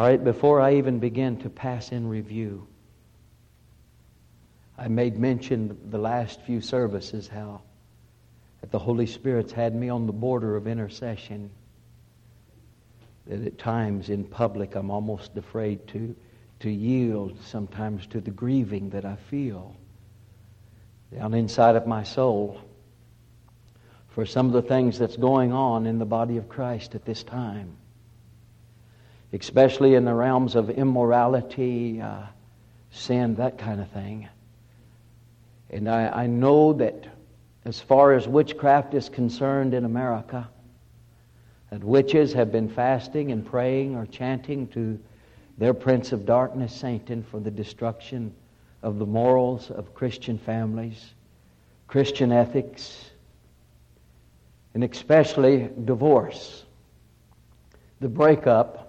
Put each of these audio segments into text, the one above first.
All right, before I even begin to pass in review, I made mention the last few services how that the Holy Spirit's had me on the border of intercession. That at times in public I'm almost afraid to, to yield sometimes to the grieving that I feel down inside of my soul for some of the things that's going on in the body of Christ at this time, especially in the realms of immorality, uh, sin, that kind of thing. And I, I know that as far as witchcraft is concerned in America, that witches have been fasting and praying or chanting to their prince of darkness, Satan, for the destruction of the morals of Christian families, Christian ethics, and especially divorce, the breakup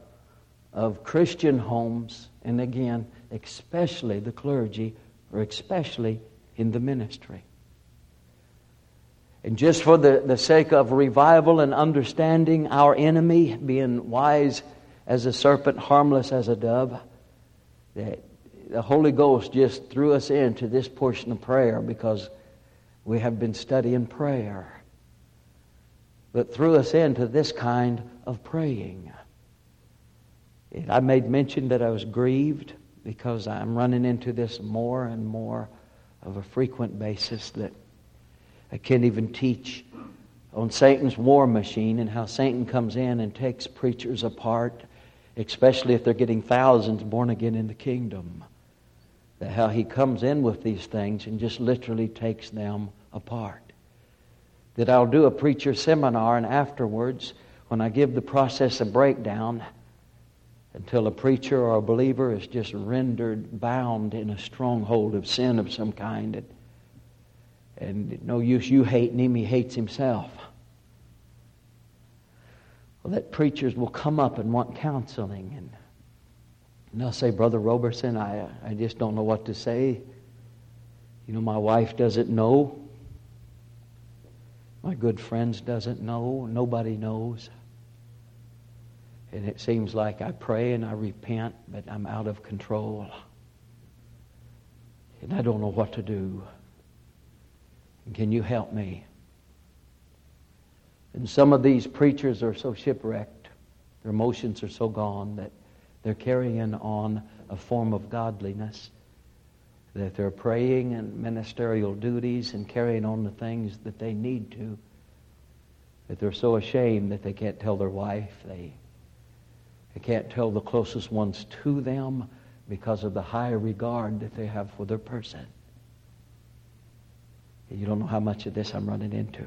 of Christian homes, and again, especially the clergy, or especially in the ministry. And just for the, the sake of revival and understanding our enemy, being wise as a serpent, harmless as a dove, that the Holy Ghost just threw us into this portion of prayer because we have been studying prayer. But threw us into this kind of praying. I made mention that I was grieved because I'm running into this more and more of a frequent basis that I can't even teach on Satan's war machine and how Satan comes in and takes preachers apart, especially if they're getting thousands born again in the kingdom. That how he comes in with these things and just literally takes them apart. That I'll do a preacher seminar and afterwards, when I give the process a breakdown, until a preacher or a believer is just rendered bound in a stronghold of sin of some kind. And, and no use you hating him, he hates himself. Well, that preachers will come up and want counseling. And, and they'll say, Brother Roberson, I, uh, I just don't know what to say. You know, my wife doesn't know. My good friends doesn't know. Nobody knows. And it seems like I pray and I repent, but I'm out of control. And I don't know what to do. Can you help me? And some of these preachers are so shipwrecked, their emotions are so gone that they're carrying on a form of godliness, that they're praying and ministerial duties and carrying on the things that they need to, that they're so ashamed that they can't tell their wife, they they can't tell the closest ones to them because of the high regard that they have for their person. You don't know how much of this I'm running into.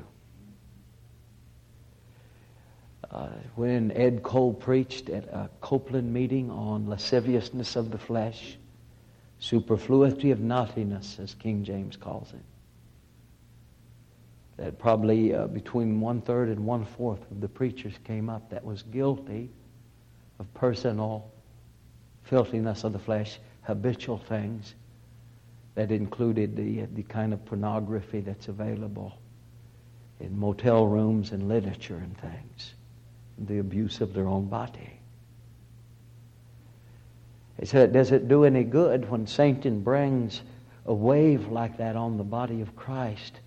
Uh, when Ed Cole preached at a Copeland meeting on lasciviousness of the flesh, superfluity of naughtiness, as King James calls it, that probably uh, between one third and one fourth of the preachers came up that was guilty of personal filthiness of the flesh, habitual things that included the, uh, the kind of pornography that's available in motel rooms and literature and things, the abuse of their own body. He said, Does it do any good when Satan brings a wave like that on the body of Christ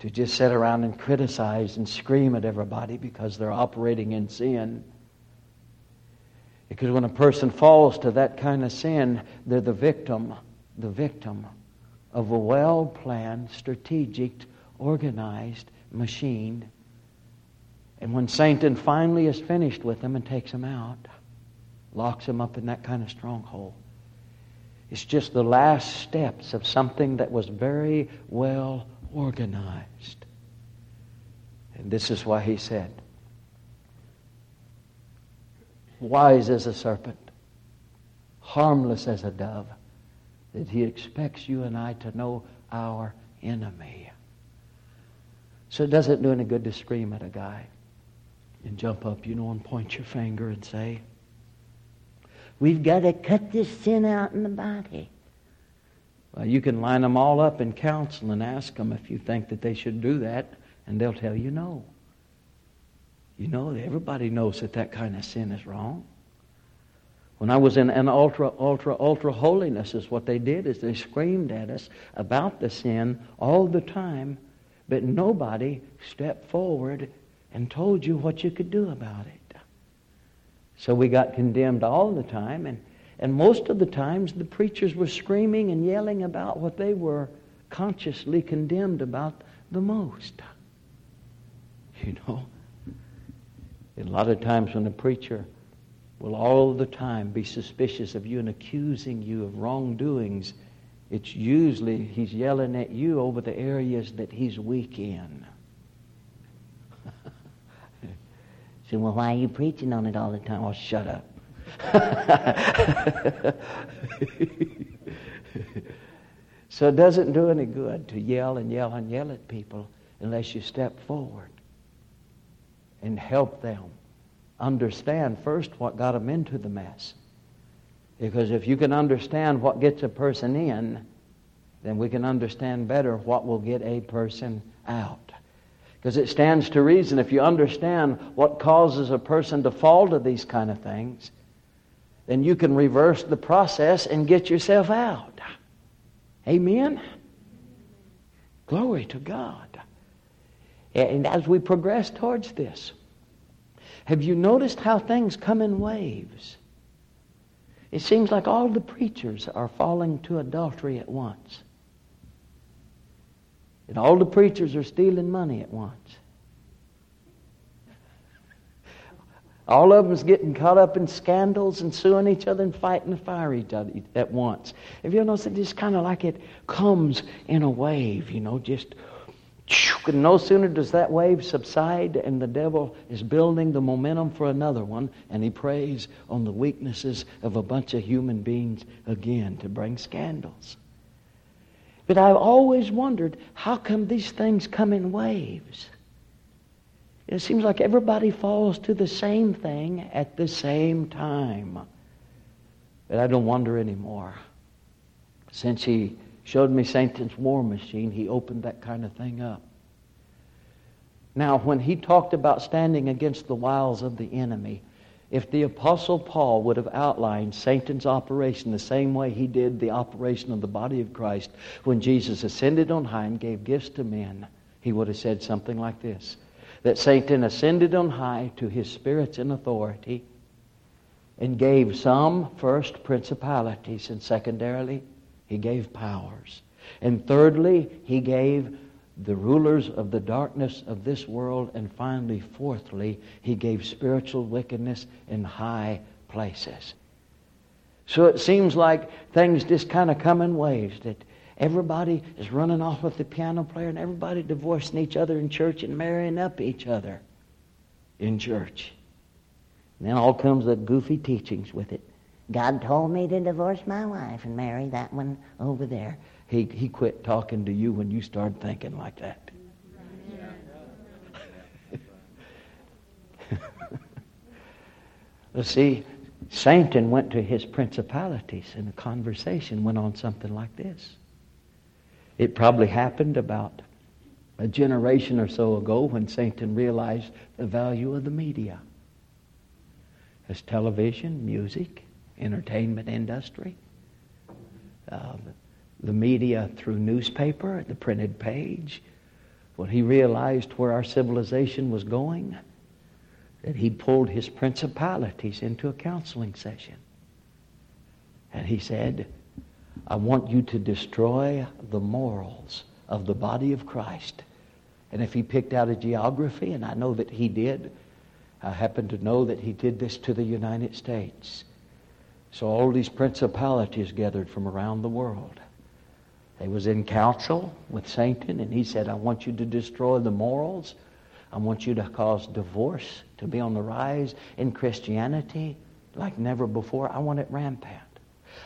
to just sit around and criticize and scream at everybody because they're operating in sin? Because when a person falls to that kind of sin, they're the victim, the victim of a well planned, strategic, organized machine. And when Satan finally is finished with them and takes them out, locks them up in that kind of stronghold, it's just the last steps of something that was very well organized. And this is why he said, wise as a serpent, harmless as a dove, that he expects you and I to know our enemy. So it doesn't do any good to scream at a guy and jump up, you know, and point your finger and say, We've got to cut this sin out in the body. Well, you can line them all up in counsel and ask them if you think that they should do that, and they'll tell you no. You know, everybody knows that that kind of sin is wrong. When I was in an ultra, ultra, ultra holiness, is what they did is they screamed at us about the sin all the time, but nobody stepped forward and told you what you could do about it. So we got condemned all the time, and, and most of the times the preachers were screaming and yelling about what they were consciously condemned about the most. You know, a lot of times when a preacher will all the time be suspicious of you and accusing you of wrongdoings, it's usually he's yelling at you over the areas that he's weak in. so, well, why are you preaching on it all the time? Oh, shut up. so it doesn't do any good to yell and yell and yell at people unless you step forward and help them understand first what got them into the mess. Because if you can understand what gets a person in, then we can understand better what will get a person out. Because it stands to reason if you understand what causes a person to fall to these kind of things, then you can reverse the process and get yourself out. Amen? Glory to God. And as we progress towards this, have you noticed how things come in waves? It seems like all the preachers are falling to adultery at once. And all the preachers are stealing money at once. All of them's getting caught up in scandals and suing each other and fighting to fire each other at once. Have you noticed it just kind of like it comes in a wave, you know, just and no sooner does that wave subside and the devil is building the momentum for another one, and he preys on the weaknesses of a bunch of human beings again to bring scandals. But I've always wondered how come these things come in waves? It seems like everybody falls to the same thing at the same time. But I don't wonder anymore. Since he showed me Satan's war machine, he opened that kind of thing up. Now, when he talked about standing against the wiles of the enemy, if the Apostle Paul would have outlined Satan's operation the same way he did the operation of the body of Christ when Jesus ascended on high and gave gifts to men, he would have said something like this that Satan ascended on high to his spirits in authority and gave some first principalities, and secondarily, he gave powers. And thirdly, he gave the rulers of the darkness of this world. And finally, fourthly, he gave spiritual wickedness in high places. So it seems like things just kind of come in waves that everybody is running off with the piano player and everybody divorcing each other in church and marrying up each other in church. And then all comes the goofy teachings with it. God told me to divorce my wife and marry that one over there. He, he quit talking to you when you started thinking like that. Let's see, Satan went to his principalities, and the conversation went on something like this. It probably happened about a generation or so ago when Satan realized the value of the media as television, music, entertainment industry, uh, the media through newspaper, the printed page. When he realized where our civilization was going, that he pulled his principalities into a counseling session. And he said, I want you to destroy the morals of the body of Christ. And if he picked out a geography, and I know that he did, I happen to know that he did this to the United States. So all these principalities gathered from around the world. They was in council with Satan, and he said, I want you to destroy the morals. I want you to cause divorce to be on the rise in Christianity like never before. I want it rampant.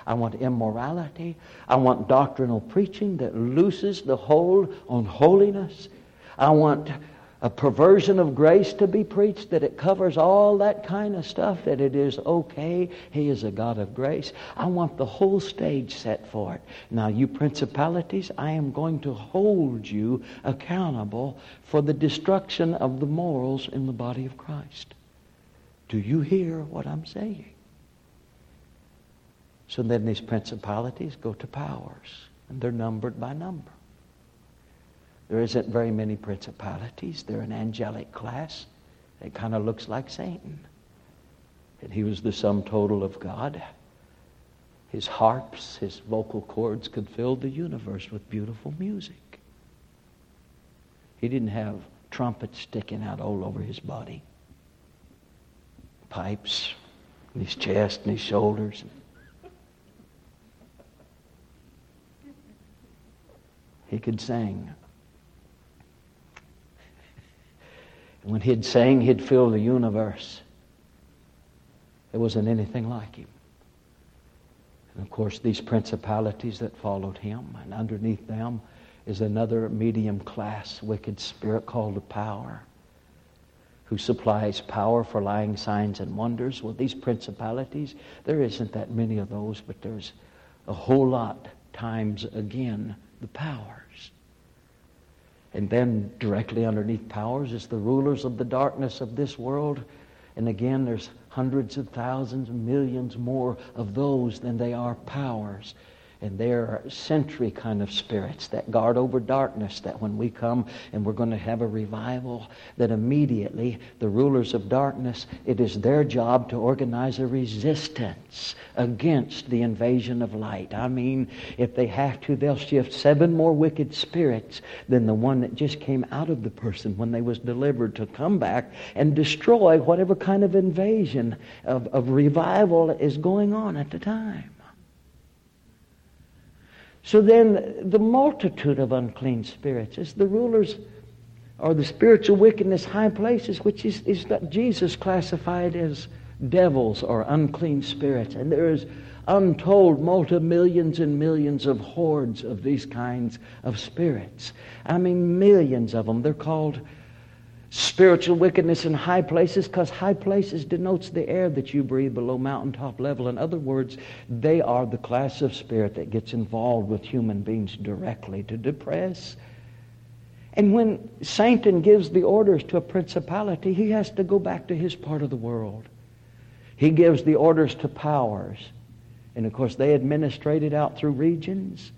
I want immorality. I want doctrinal preaching that looses the hold on holiness. I want a perversion of grace to be preached, that it covers all that kind of stuff, that it is okay. He is a God of grace. I want the whole stage set for it. Now, you principalities, I am going to hold you accountable for the destruction of the morals in the body of Christ. Do you hear what I'm saying? So then these principalities go to powers, and they're numbered by number. There isn't very many principalities. They're an angelic class. It kind of looks like Satan. And he was the sum total of God. His harps, his vocal cords could fill the universe with beautiful music. He didn't have trumpets sticking out all over his body, pipes in his chest and his shoulders. He could sing. When he'd sing, he'd fill the universe. There wasn't anything like him. And of course, these principalities that followed him, and underneath them is another medium class wicked spirit called the power, who supplies power for lying signs and wonders. Well, these principalities, there isn't that many of those, but there's a whole lot times again the powers. And then directly underneath powers is the rulers of the darkness of this world. And again, there's hundreds of thousands, millions more of those than they are powers. And they're sentry kind of spirits that guard over darkness, that when we come and we're going to have a revival, that immediately the rulers of darkness, it is their job to organize a resistance against the invasion of light. I mean, if they have to, they'll shift seven more wicked spirits than the one that just came out of the person when they was delivered to come back and destroy whatever kind of invasion of, of revival is going on at the time. So then, the multitude of unclean spirits is the rulers or the spiritual wickedness high places, which is, is that Jesus classified as devils or unclean spirits. And there is untold multi millions and millions of hordes of these kinds of spirits. I mean, millions of them. They're called spiritual wickedness in high places because high places denotes the air that you breathe below mountaintop level. In other words, they are the class of spirit that gets involved with human beings directly to depress. And when Satan gives the orders to a principality, he has to go back to his part of the world. He gives the orders to powers. And of course, they administrate it out through regions.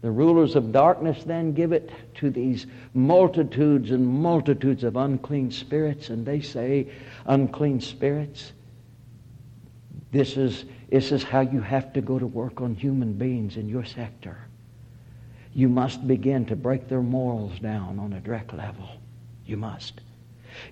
The rulers of darkness then give it to these multitudes and multitudes of unclean spirits, and they say, unclean spirits, this is, this is how you have to go to work on human beings in your sector. You must begin to break their morals down on a direct level. You must.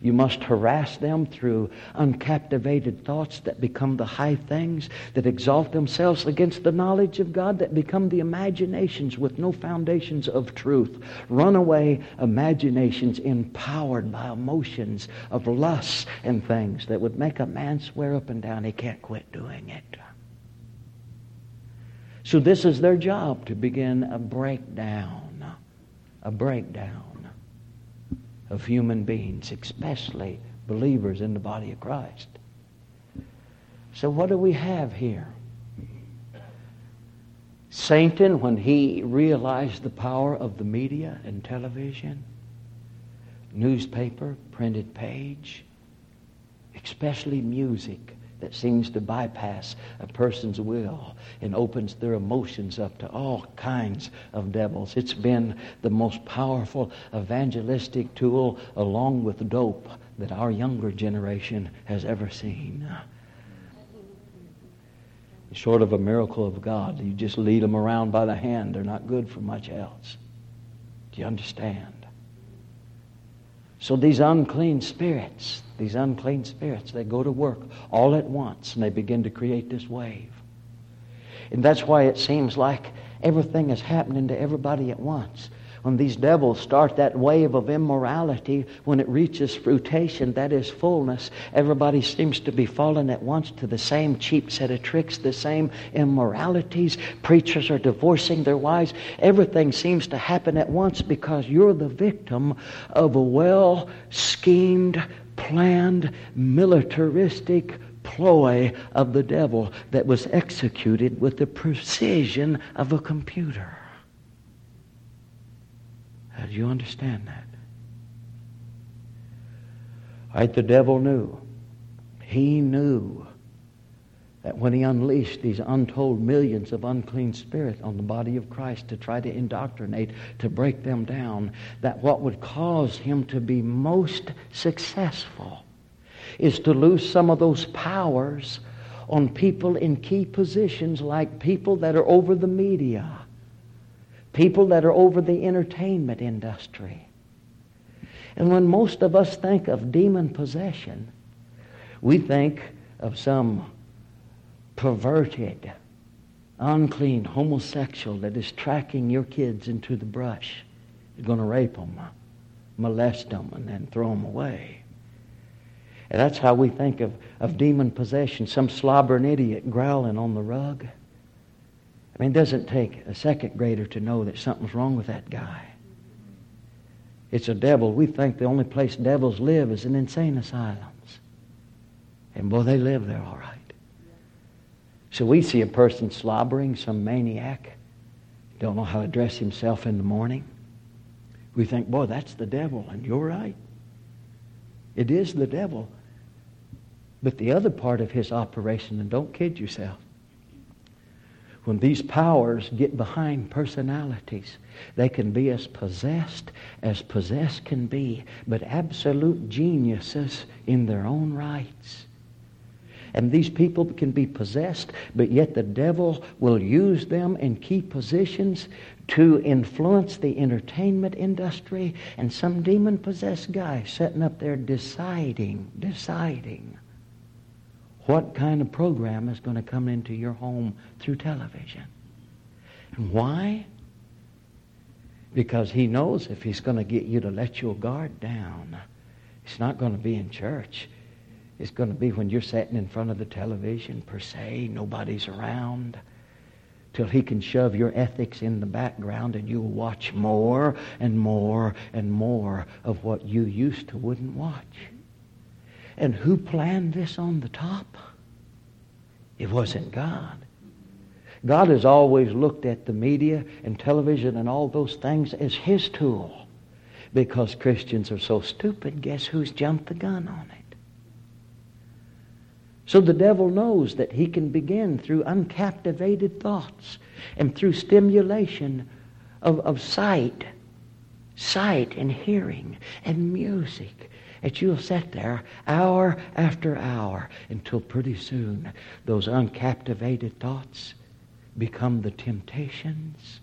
You must harass them through uncaptivated thoughts that become the high things, that exalt themselves against the knowledge of God, that become the imaginations with no foundations of truth. Runaway imaginations empowered by emotions of lust and things that would make a man swear up and down he can't quit doing it. So this is their job to begin a breakdown, a breakdown of human beings, especially believers in the body of Christ. So, what do we have here? Satan, when he realized the power of the media and television, newspaper, printed page, especially music, that seems to bypass a person's will and opens their emotions up to all kinds of devils. It's been the most powerful evangelistic tool, along with dope, that our younger generation has ever seen. Short of a miracle of God, you just lead them around by the hand. They're not good for much else. Do you understand? So these unclean spirits, these unclean spirits, they go to work all at once and they begin to create this wave. And that's why it seems like everything is happening to everybody at once when these devils start that wave of immorality, when it reaches fruition, that is fullness, everybody seems to be falling at once to the same cheap set of tricks, the same immoralities. Preachers are divorcing their wives. Everything seems to happen at once because you're the victim of a well schemed, planned, militaristic ploy of the devil that was executed with the precision of a computer. Do you understand that? Right? The devil knew. He knew that when he unleashed these untold millions of unclean spirits on the body of Christ to try to indoctrinate, to break them down, that what would cause him to be most successful is to lose some of those powers on people in key positions like people that are over the media, people that are over the entertainment industry. And when most of us think of demon possession, we think of some perverted, unclean homosexual that is tracking your kids into the brush. You're going to rape them, molest them, and then throw them away. And that's how we think of, of demon possession. Some slobbering idiot growling on the rug. I mean, it doesn't take a second grader to know that something's wrong with that guy. It's a devil. We think the only place devils live is in insane asylums. And boy, they live there all right. So we see a person slobbering, some maniac, don't know how to dress himself in the morning. We think, boy, that's the devil, and you're right. It is the devil. But the other part of his operation, and don't kid yourself, when these powers get behind personalities, they can be as possessed as possessed can be, but absolute geniuses in their own rights. And these people can be possessed, but yet the devil will use them in key positions to influence the entertainment industry. And some demon possessed guy sitting up there deciding, deciding what kind of program is going to come into your home through television. And why? Because he knows if he's going to get you to let your guard down, it's not going to be in church. It's going to be when you're sitting in front of the television, per se, nobody's around, till he can shove your ethics in the background and you'll watch more and more and more of what you used to wouldn't watch. And who planned this on the top? It wasn't God. God has always looked at the media and television and all those things as his tool. Because Christians are so stupid, guess who's jumped the gun on it? So the devil knows that he can begin through uncaptivated thoughts and through stimulation of, of sight, sight and hearing and music. That you'll sit there hour after hour until pretty soon those uncaptivated thoughts become the temptations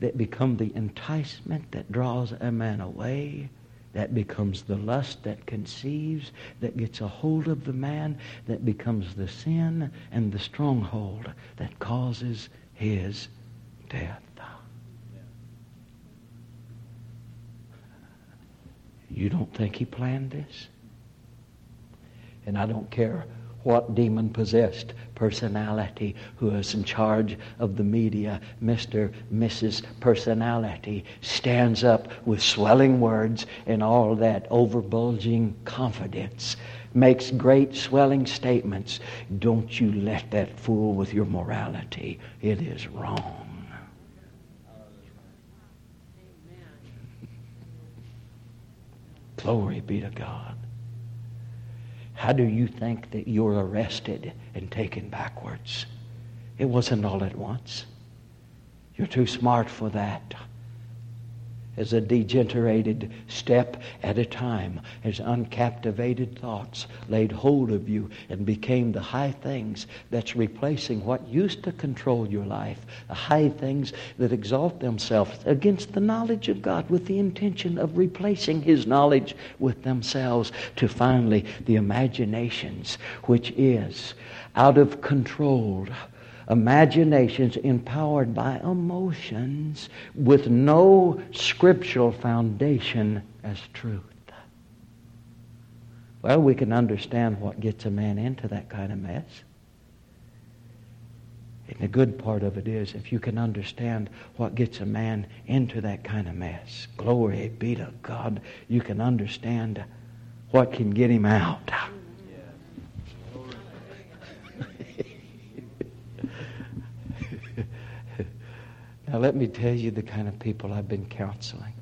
that become the enticement that draws a man away that becomes the lust that conceives, that gets a hold of the man, that becomes the sin and the stronghold that causes his death. You don't think he planned this? And I don't care what demon possessed personality who is in charge of the media, Mr. Mrs. Personality, stands up with swelling words and all that overbulging confidence, makes great swelling statements. Don't you let that fool with your morality. It is wrong. Glory be to God. How do you think that you're arrested and taken backwards? It wasn't all at once. You're too smart for that as a degenerated step at a time, as uncaptivated thoughts laid hold of you and became the high things that's replacing what used to control your life, the high things that exalt themselves against the knowledge of God with the intention of replacing His knowledge with themselves to finally the imaginations, which is out of control imaginations empowered by emotions with no scriptural foundation as truth. Well, we can understand what gets a man into that kind of mess. And the good part of it is if you can understand what gets a man into that kind of mess, glory be to God, you can understand what can get him out. Now, let me tell you the kind of people I've been counseling.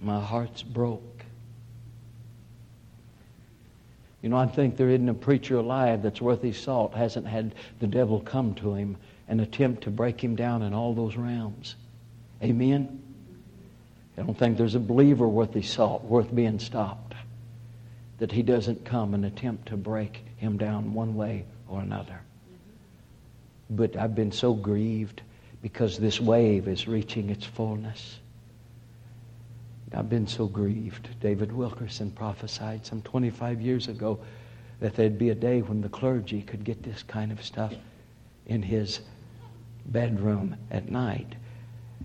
My heart's broke. You know, I think there isn't a preacher alive that's worth his salt, hasn't had the devil come to him and attempt to break him down in all those realms. Amen? I don't think there's a believer worth his salt, worth being stopped, that he doesn't come and attempt to break him down one way or another. But I've been so grieved because this wave is reaching its fullness. I've been so grieved. David Wilkerson prophesied some 25 years ago that there'd be a day when the clergy could get this kind of stuff in his bedroom at night.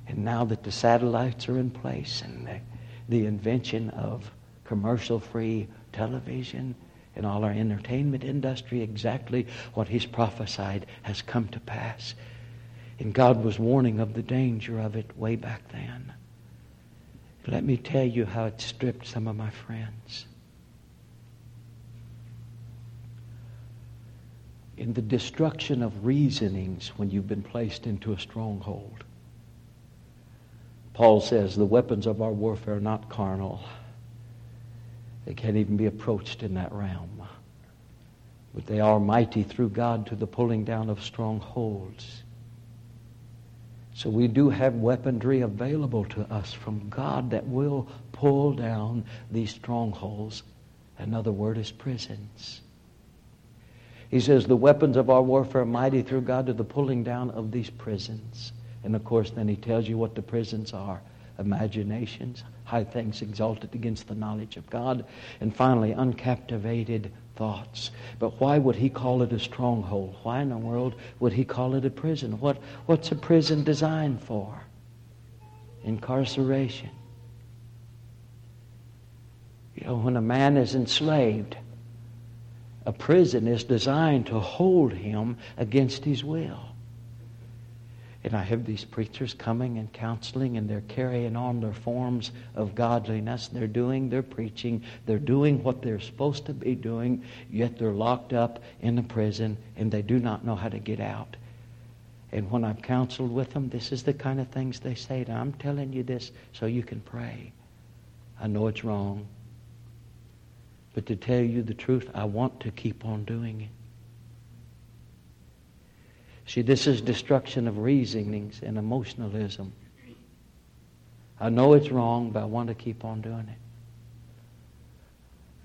And now that the satellites are in place and the, the invention of commercial free television and all our entertainment industry, exactly what he's prophesied has come to pass. And God was warning of the danger of it way back then. Let me tell you how it stripped some of my friends. In the destruction of reasonings when you've been placed into a stronghold. Paul says the weapons of our warfare are not carnal. They can't even be approached in that realm. But they are mighty through God to the pulling down of strongholds so we do have weaponry available to us from God that will pull down these strongholds. Another word is prisons. He says, The weapons of our warfare are mighty through God to the pulling down of these prisons. And of course, then he tells you what the prisons are imaginations, high things exalted against the knowledge of God, and finally, uncaptivated thoughts. But why would he call it a stronghold? Why in the world would he call it a prison? What, what's a prison designed for? Incarceration. You know, when a man is enslaved, a prison is designed to hold him against his will. And I have these preachers coming and counseling, and they're carrying on their forms of godliness. They're doing their preaching. They're doing what they're supposed to be doing, yet they're locked up in a prison, and they do not know how to get out. And when I've counseled with them, this is the kind of things they say. I'm telling you this so you can pray. I know it's wrong. But to tell you the truth, I want to keep on doing it. See, this is destruction of reasonings and emotionalism. I know it's wrong, but I want to keep on doing it.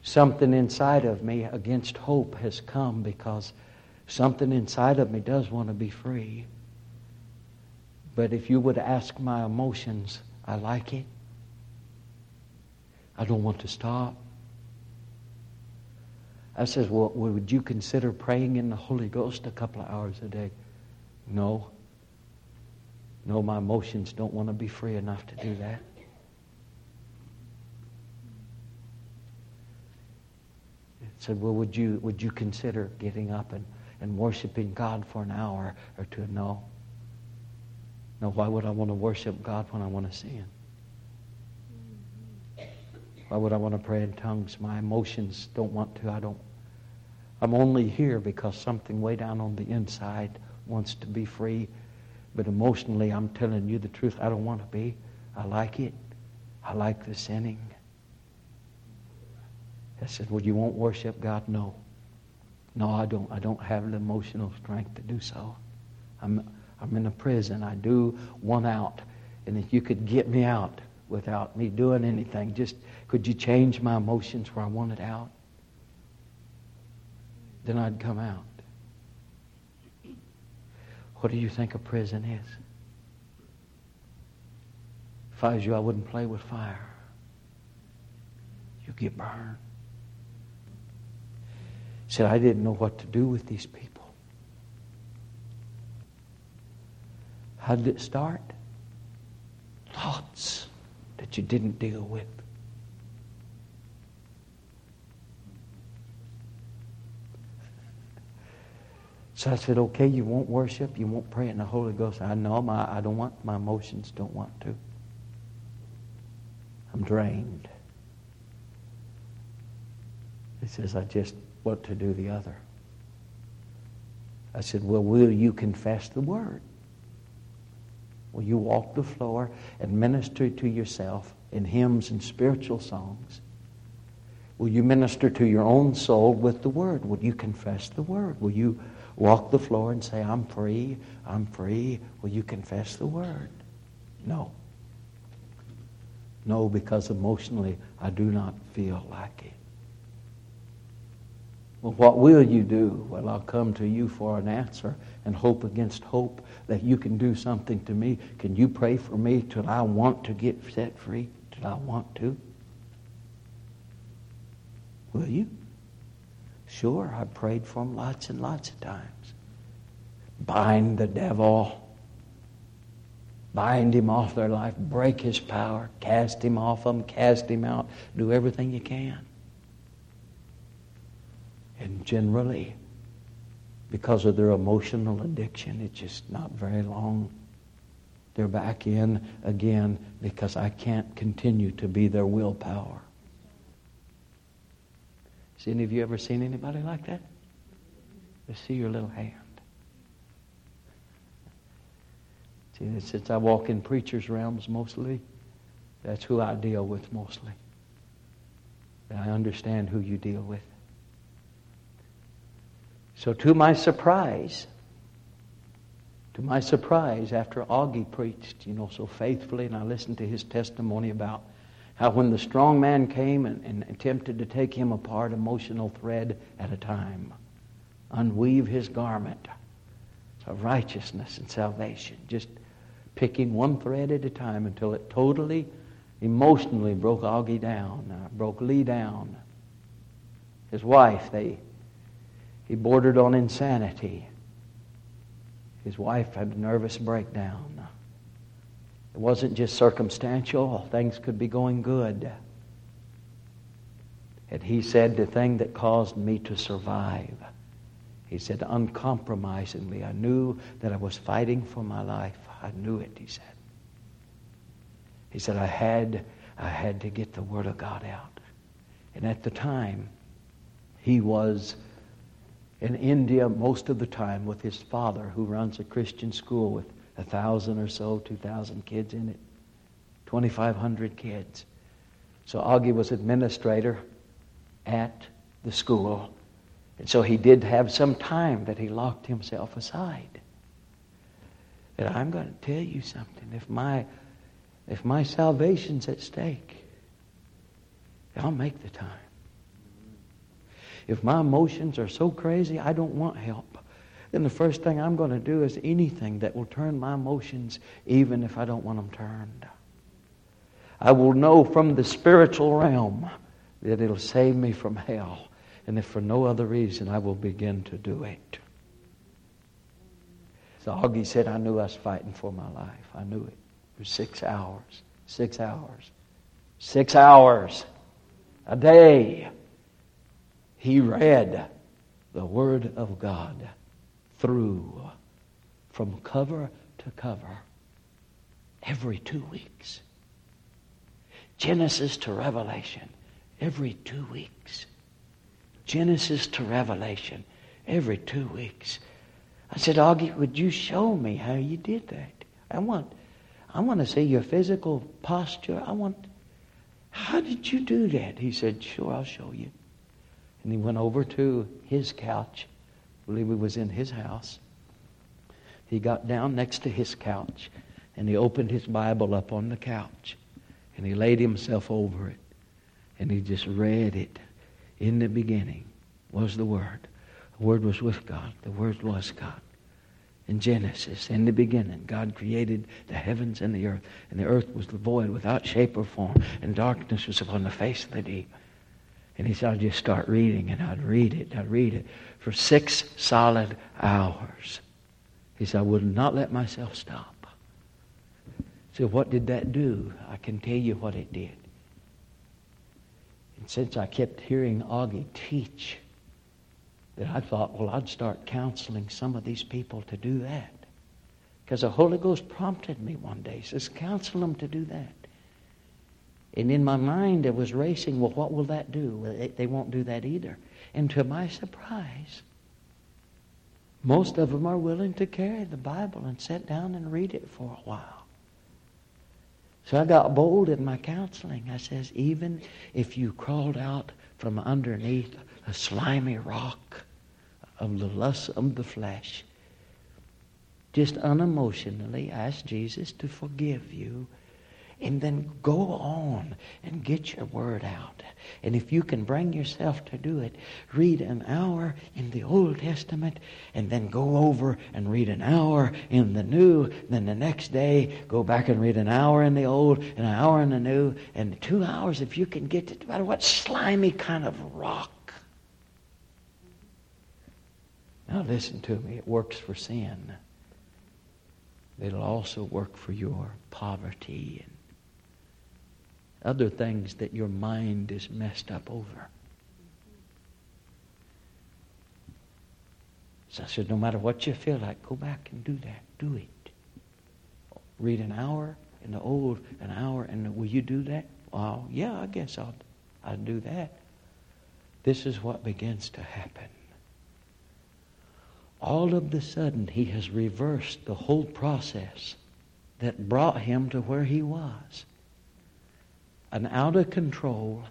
Something inside of me against hope has come because something inside of me does want to be free. But if you would ask my emotions, I like it. I don't want to stop. I says, well, would you consider praying in the Holy Ghost a couple of hours a day? No. No, my emotions don't want to be free enough to do that. said, well, would you, would you consider getting up and, and worshiping God for an hour or two? No. No, why would I want to worship God when I want to sin? Why would I want to pray in tongues? My emotions don't want to. I don't. I'm only here because something way down on the inside wants to be free. But emotionally, I'm telling you the truth. I don't want to be. I like it. I like the sinning. I said, Well, you won't worship God? No. No, I don't. I don't have the emotional strength to do so. I'm, I'm in a prison. I do want out. And if you could get me out without me doing anything, just could you change my emotions where I want it out? Then I'd come out. What do you think a prison is? If I was you, I wouldn't play with fire. You get burned. He said, I didn't know what to do with these people. How did it start? Thoughts that you didn't deal with. So I said, okay, you won't worship, you won't pray in the Holy Ghost. I know my, I don't want, my emotions don't want to. I'm drained. He says, I just want to do the other. I said, well, will you confess the word? Will you walk the floor and minister to yourself in hymns and spiritual songs? Will you minister to your own soul with the Word? Will you confess the Word? Will you walk the floor and say, I'm free, I'm free? Will you confess the Word? No. No, because emotionally I do not feel like it. Well, what will you do? Well, I'll come to you for an answer and hope against hope that you can do something to me. Can you pray for me till I want to get set free? Till I want to? Will you? Sure, I prayed for them lots and lots of times. Bind the devil. Bind him off their life. Break his power. Cast him off them. Cast him out. Do everything you can. And generally, because of their emotional addiction, it's just not very long. They're back in again because I can't continue to be their willpower. Has any of you ever seen anybody like that? Let's see your little hand. See, since I walk in preachers' realms mostly, that's who I deal with mostly. I understand who you deal with. So, to my surprise, to my surprise, after Augie preached, you know, so faithfully, and I listened to his testimony about how when the strong man came and, and attempted to take him apart, emotional thread at a time, unweave his garment of righteousness and salvation, just picking one thread at a time until it totally, emotionally broke Augie down, uh, broke Lee down. His wife, they he bordered on insanity. His wife had a nervous breakdown. It wasn't just circumstantial, things could be going good. And he said, The thing that caused me to survive, he said, uncompromisingly, I knew that I was fighting for my life. I knew it, he said. He said, I had, I had to get the Word of God out. And at the time, he was in India most of the time with his father, who runs a Christian school with a thousand or so, two thousand kids in it, 2,500 kids. So Augie was administrator at the school. And so he did have some time that he locked himself aside. And I'm going to tell you something. If my, if my salvation's at stake, I'll make the time. If my emotions are so crazy, I don't want help, then the first thing I'm going to do is anything that will turn my emotions, even if I don't want them turned. I will know from the spiritual realm that it'll save me from hell. And if for no other reason, I will begin to do it. So Augie said, I knew I was fighting for my life. I knew it. For six hours. Six hours. Six hours a day he read the Word of God through from cover to cover every two weeks. Genesis to Revelation every two weeks. Genesis to Revelation every two weeks. I said, Augie, would you show me how you did that? I want, I want to see your physical posture. I want, how did you do that? He said, sure, I'll show you. And he went over to his couch. Believe he was in his house. He got down next to his couch and he opened his Bible up on the couch and he laid himself over it and he just read it. In the beginning was the Word. The Word was with God. The Word was God. In Genesis, in the beginning, God created the heavens and the earth, and the earth was void without shape or form, and darkness was upon the face of the deep and he said, I'd just start reading, and I'd read it, I'd read it for six solid hours. He said, I would not let myself stop. So what did that do? I can tell you what it did. And since I kept hearing Augie teach, that I thought, well, I'd start counseling some of these people to do that. Because the Holy Ghost prompted me one day, says, counsel them to do that. And in my mind, it was racing, well, what will that do? They, they won't do that either. And to my surprise, most of them are willing to carry the Bible and sit down and read it for a while. So I got bold in my counseling. I says, even if you crawled out from underneath a slimy rock of the lust of the flesh. Just unemotionally ask Jesus to forgive you and then go on and get your word out. And if you can bring yourself to do it, read an hour in the Old Testament and then go over and read an hour in the New. Then the next day, go back and read an hour in the Old and an hour in the New. And two hours, if you can get to no matter what slimy kind of rock. Now listen to me. It works for sin. It'll also work for your poverty other things that your mind is messed up over. So I said, no matter what you feel like, go back and do that. Do it. Read an hour in the old, an hour, and will you do that? Well, yeah, I guess I'll, I'll do that. This is what begins to happen. All of the sudden, he has reversed the whole process that brought him to where he was an out of control,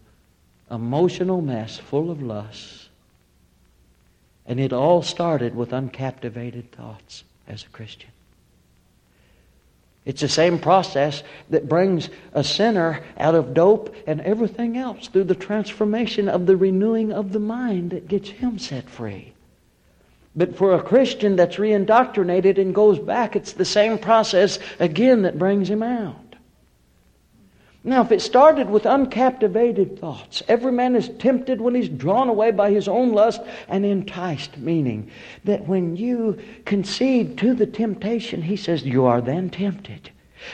emotional mess full of lust. And it all started with uncaptivated thoughts as a Christian. It's the same process that brings a sinner out of dope and everything else through the transformation of the renewing of the mind that gets him set free. But for a Christian that's reindoctrinated and goes back, it's the same process again that brings him out. Now, if it started with uncaptivated thoughts, every man is tempted when he's drawn away by his own lust and enticed, meaning that when you concede to the temptation, he says, you are then tempted.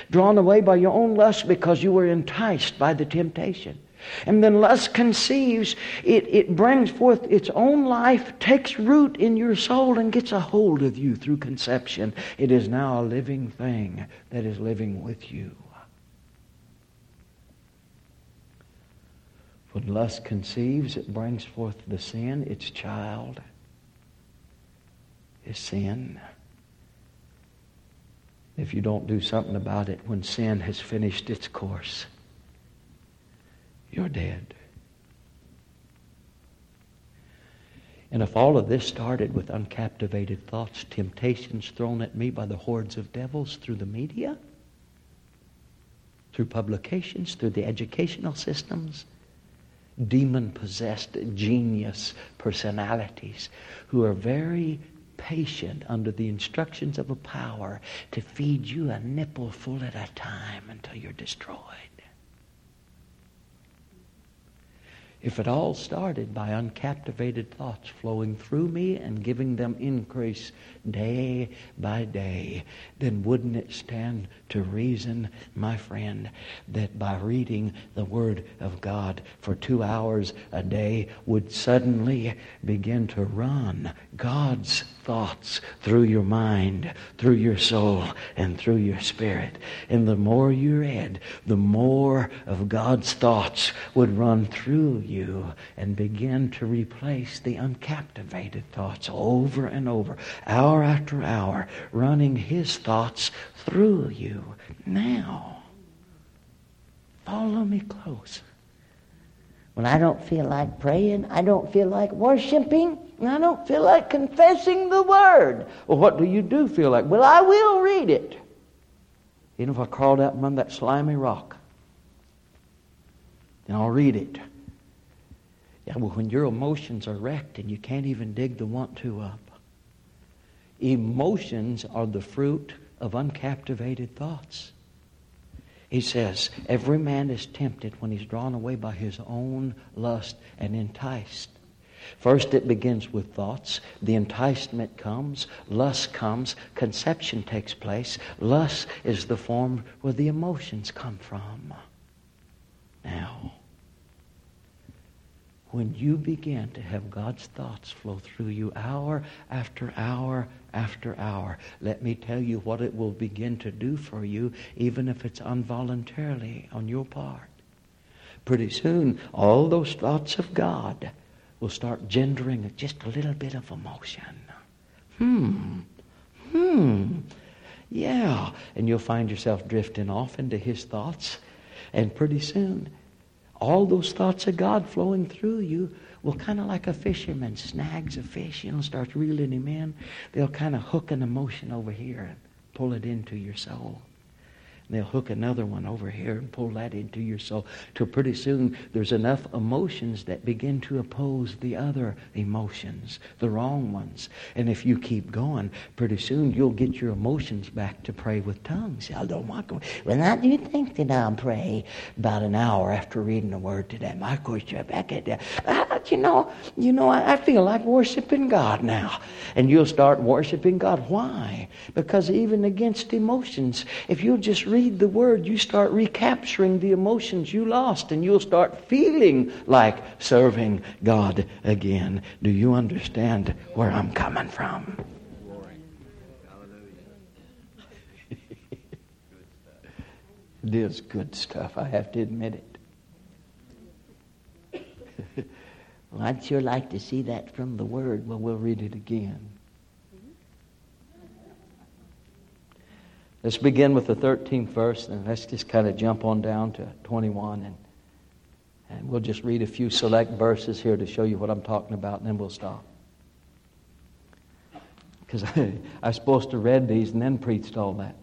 Drawn away by your own lust because you were enticed by the temptation. And then lust conceives, it, it brings forth its own life, takes root in your soul, and gets a hold of you through conception. It is now a living thing that is living with you. When lust conceives, it brings forth the sin, its child is sin. If you don't do something about it when sin has finished its course, you're dead. And if all of this started with uncaptivated thoughts, temptations thrown at me by the hordes of devils through the media, through publications, through the educational systems, demon possessed genius personalities who are very patient under the instructions of a power to feed you a nipple full at a time until you're destroyed. If it all started by uncaptivated thoughts flowing through me and giving them increase day by day, then wouldn't it stand to reason, my friend, that by reading the Word of God for two hours a day would suddenly begin to run God's thoughts through your mind, through your soul, and through your spirit. And the more you read, the more of God's thoughts would run through you and begin to replace the uncaptivated thoughts over and over, hour after hour, running His thoughts through you. Now, follow me close. When I don't feel like praying, I don't feel like worshiping, I don't feel like confessing the word. Well, what do you do feel like? Well, I will read it. Even if I crawled out among that slimy rock, then I'll read it. Yeah, well, when your emotions are wrecked and you can't even dig the want to up, emotions are the fruit of uncaptivated thoughts. He says, Every man is tempted when he's drawn away by his own lust and enticed. First, it begins with thoughts. The enticement comes, lust comes, conception takes place. Lust is the form where the emotions come from. Now, when you begin to have God's thoughts flow through you hour after hour after hour, let me tell you what it will begin to do for you, even if it's involuntarily on your part. Pretty soon, all those thoughts of God will start gendering just a little bit of emotion. Hmm. Hmm. Yeah. And you'll find yourself drifting off into his thoughts. And pretty soon, all those thoughts of God flowing through you will kind of like a fisherman snags a fish, you know, starts reeling him in. They'll kind of hook an emotion over here and pull it into your soul. They'll hook another one over here and pull that into your soul. Till pretty soon there's enough emotions that begin to oppose the other emotions, the wrong ones. And if you keep going, pretty soon you'll get your emotions back to pray with tongues. I don't want to. Well, now do you think that I'll pray about an hour after reading the word today? My question back at that. You know, you know, I, I feel like worshiping God now. And you'll start worshiping God. Why? Because even against emotions, if you'll just read the Word, you start recapturing the emotions you lost and you'll start feeling like serving God again. Do you understand where I'm coming from? it is good stuff, I have to admit it. well, I'd sure like to see that from the Word. Well, we'll read it again. Let's begin with the 13th verse, and let's just kind of jump on down to 21. And, and we'll just read a few select verses here to show you what I'm talking about, and then we'll stop. Because I, I supposed to read these and then preached all that.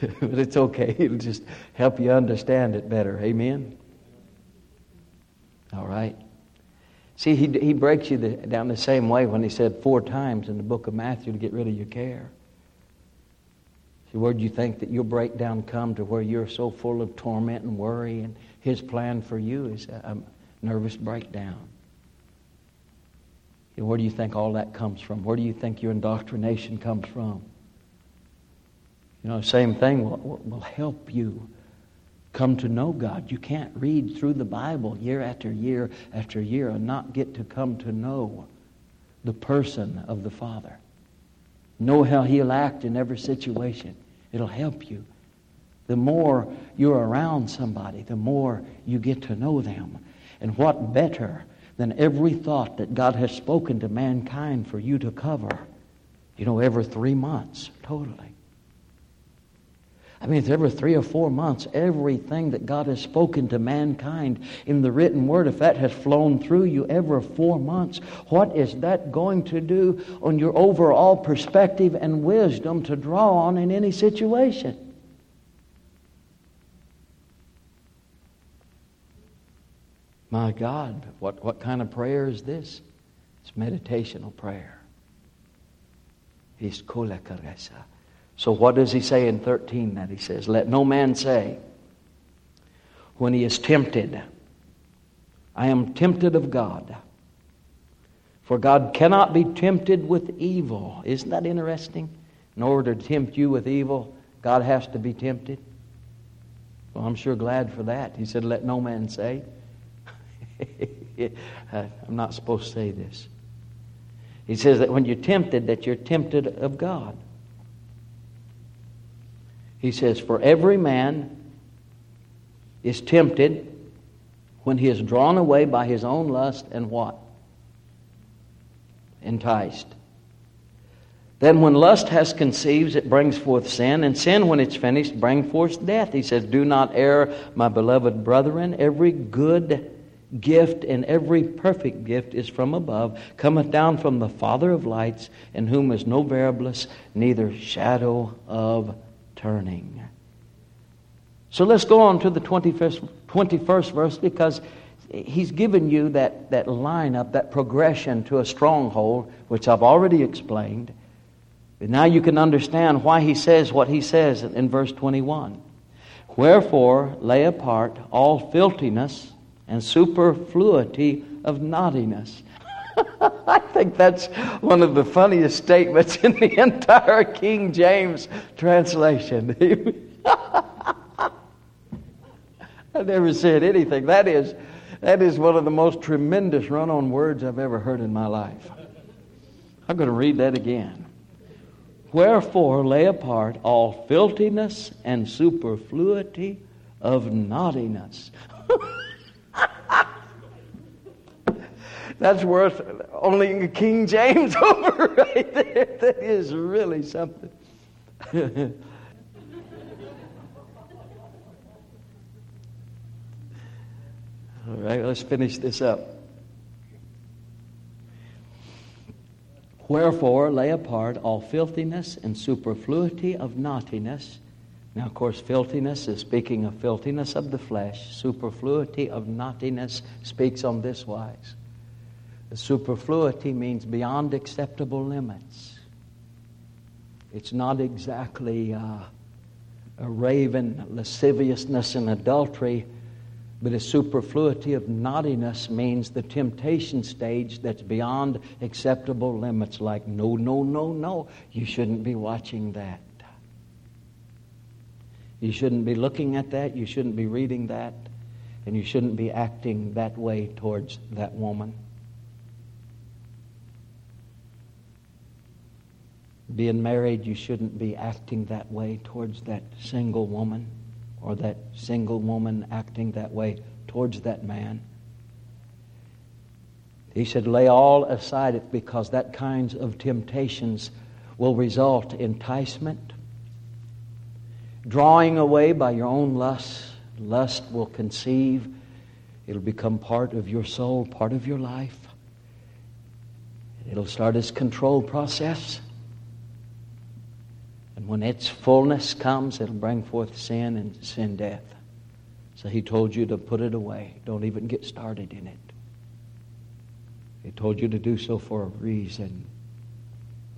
but it's okay. It'll just help you understand it better. Amen? All right. See, he, he breaks you the, down the same way when he said four times in the book of Matthew to get rid of your care. See, where do you think that your breakdown come to where you're so full of torment and worry and his plan for you is a, a nervous breakdown? See, where do you think all that comes from? Where do you think your indoctrination comes from? You know, same thing will, will help you come to know God. You can't read through the Bible year after year after year and not get to come to know the person of the Father. Know how He'll act in every situation. It'll help you. The more you're around somebody, the more you get to know them. And what better than every thought that God has spoken to mankind for you to cover, you know, every three months, totally. I mean, it's every three or four months, everything that God has spoken to mankind in the written word, if that has flown through you every four months, what is that going to do on your overall perspective and wisdom to draw on in any situation? My God, what, what kind of prayer is this? It's meditational prayer. It's kolakaresa. So, what does he say in 13 that he says? Let no man say, when he is tempted, I am tempted of God. For God cannot be tempted with evil. Isn't that interesting? In order to tempt you with evil, God has to be tempted. Well, I'm sure glad for that. He said, Let no man say. I'm not supposed to say this. He says that when you're tempted, that you're tempted of God. He says, For every man is tempted when he is drawn away by his own lust and what? Enticed. Then, when lust has conceived, it brings forth sin, and sin, when it's finished, brings forth death. He says, Do not err, my beloved brethren. Every good gift and every perfect gift is from above, cometh down from the Father of lights, in whom is no variableness, neither shadow of turning. So let's go on to the 21st, 21st verse because he's given you that, that lineup, that progression to a stronghold, which I've already explained. But now you can understand why he says what he says in, in verse 21. Wherefore, lay apart all filthiness and superfluity of naughtiness. I think that's one of the funniest statements in the entire King James translation. I never said anything. That is, that is one of the most tremendous run on words I've ever heard in my life. I'm going to read that again. Wherefore lay apart all filthiness and superfluity of naughtiness. That's worth only King James over right there. That is really something. All right, let's finish this up. Wherefore, lay apart all filthiness and superfluity of naughtiness. Now, of course, filthiness is speaking of filthiness of the flesh. Superfluity of naughtiness speaks on this wise. Superfluity means beyond acceptable limits. It's not exactly uh, a raven lasciviousness and adultery but a superfluity of naughtiness means the temptation stage that's beyond acceptable limits, like, no, no, no, no, you shouldn't be watching that. You shouldn't be looking at that, you shouldn't be reading that, and you shouldn't be acting that way towards that woman. Being married, you shouldn't be acting that way towards that single woman or that single woman acting that way towards that man. He said, lay all aside it because that kinds of temptations will result in enticement, drawing away by your own lust. Lust will conceive. It'll become part of your soul, part of your life. It'll start its control process. And when its fullness comes, it'll bring forth sin and sin death. So he told you to put it away. Don't even get started in it. He told you to do so for a reason.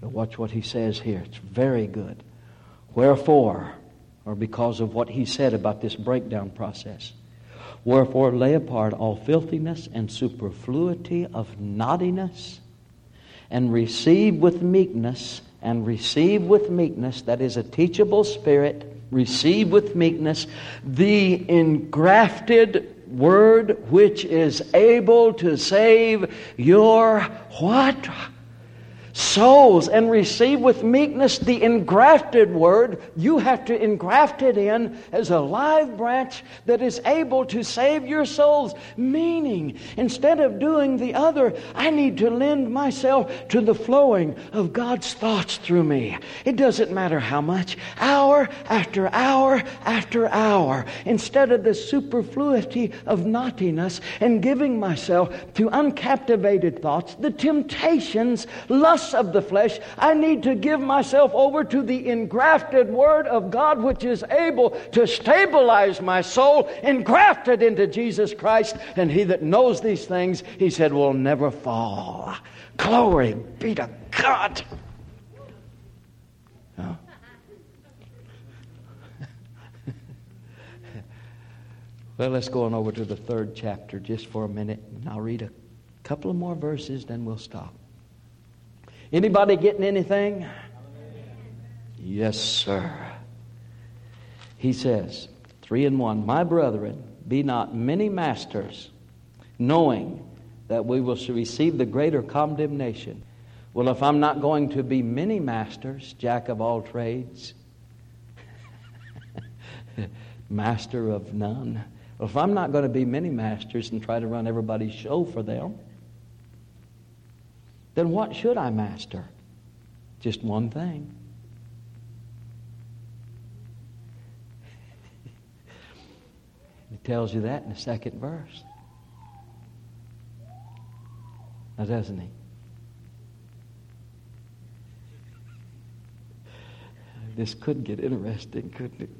But watch what he says here. It's very good. Wherefore, or because of what he said about this breakdown process. Wherefore, lay apart all filthiness and superfluity of naughtiness, and receive with meekness and receive with meekness, that is a teachable spirit, receive with meekness the engrafted word which is able to save your what? Souls and receive with meekness the engrafted word, you have to engraft it in as a live branch that is able to save your souls. Meaning, instead of doing the other, I need to lend myself to the flowing of God's thoughts through me. It doesn't matter how much, hour after hour after hour, instead of the superfluity of naughtiness and giving myself to uncaptivated thoughts, the temptations, of the flesh. I need to give myself over to the engrafted Word of God, which is able to stabilize my soul, engrafted into Jesus Christ. And he that knows these things, he said, will never fall. Glory be to God. well, let's go on over to the third chapter just for a minute, and I'll read a couple of more verses, then we'll stop. Anybody getting anything? Yes, sir. He says, 3 and 1, My brethren, be not many masters, knowing that we will receive the greater condemnation. Well, if I'm not going to be many masters, jack of all trades, master of none, well, if I'm not going to be many masters and try to run everybody's show for them, then what should I master? Just one thing. He tells you that in the second verse. Now, doesn't he? This could get interesting, couldn't it?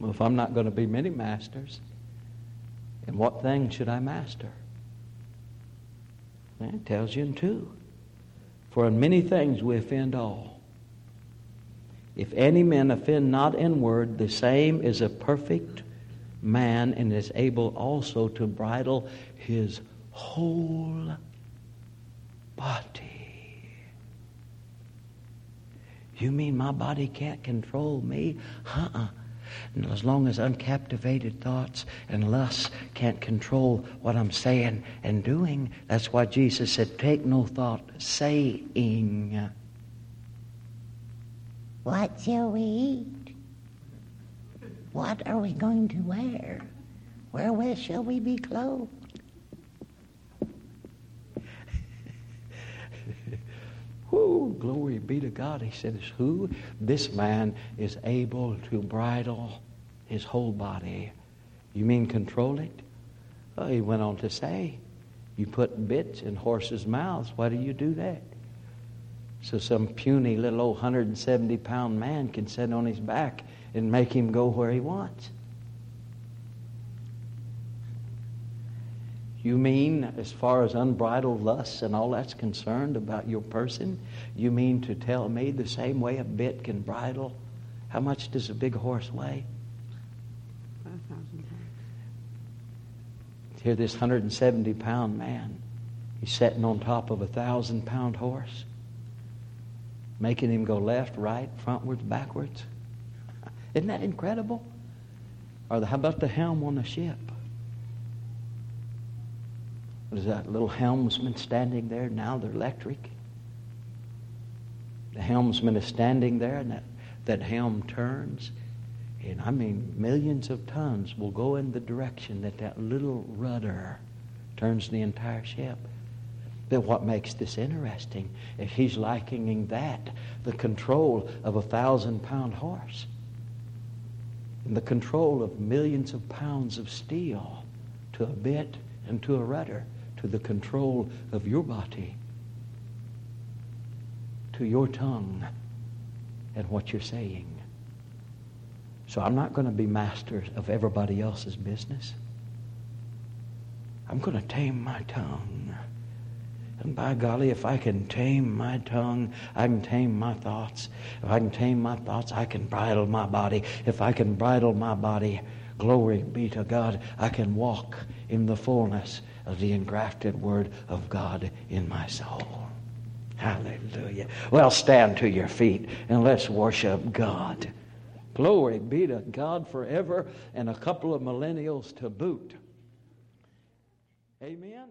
Well, if I'm not going to be many masters, then what thing should I master? It tells you in two. For in many things we offend all. If any man offend not in word, the same is a perfect man and is able also to bridle his whole body. You mean my body can't control me? Uh-uh. And as long as uncaptivated thoughts and lusts can't control what I'm saying and doing, that's why Jesus said, Take no thought, saying, What shall we eat? What are we going to wear? Wherewith shall we be clothed? Whoo, glory be to God. He says, Who? This man is able to bridle his whole body. You mean control it? Well, he went on to say, You put bits in horses' mouths. Why do you do that? So some puny little old 170 pound man can sit on his back and make him go where he wants. You mean, as far as unbridled lusts and all that's concerned about your person, you mean to tell me the same way a bit can bridle? How much does a big horse weigh? 5,000 pounds. Here, this 170 pound man, he's sitting on top of a thousand pound horse, making him go left, right, frontwards, backwards. Isn't that incredible? Or the, how about the helm on the ship? Is that little helmsman standing there? Now they're electric. The helmsman is standing there, and that, that helm turns. And I mean, millions of tons will go in the direction that that little rudder turns the entire ship. But what makes this interesting is he's likening that, the control of a thousand pound horse, and the control of millions of pounds of steel to a bit and to a rudder to the control of your body, to your tongue, and what you're saying. So I'm not going to be master of everybody else's business. I'm going to tame my tongue. And by golly, if I can tame my tongue, I can tame my thoughts. If I can tame my thoughts, I can bridle my body. If I can bridle my body, glory be to God, I can walk in the fullness of the engrafted Word of God in my soul. Hallelujah. Well, stand to your feet and let's worship God. Glory be to God forever and a couple of millennials to boot. Amen.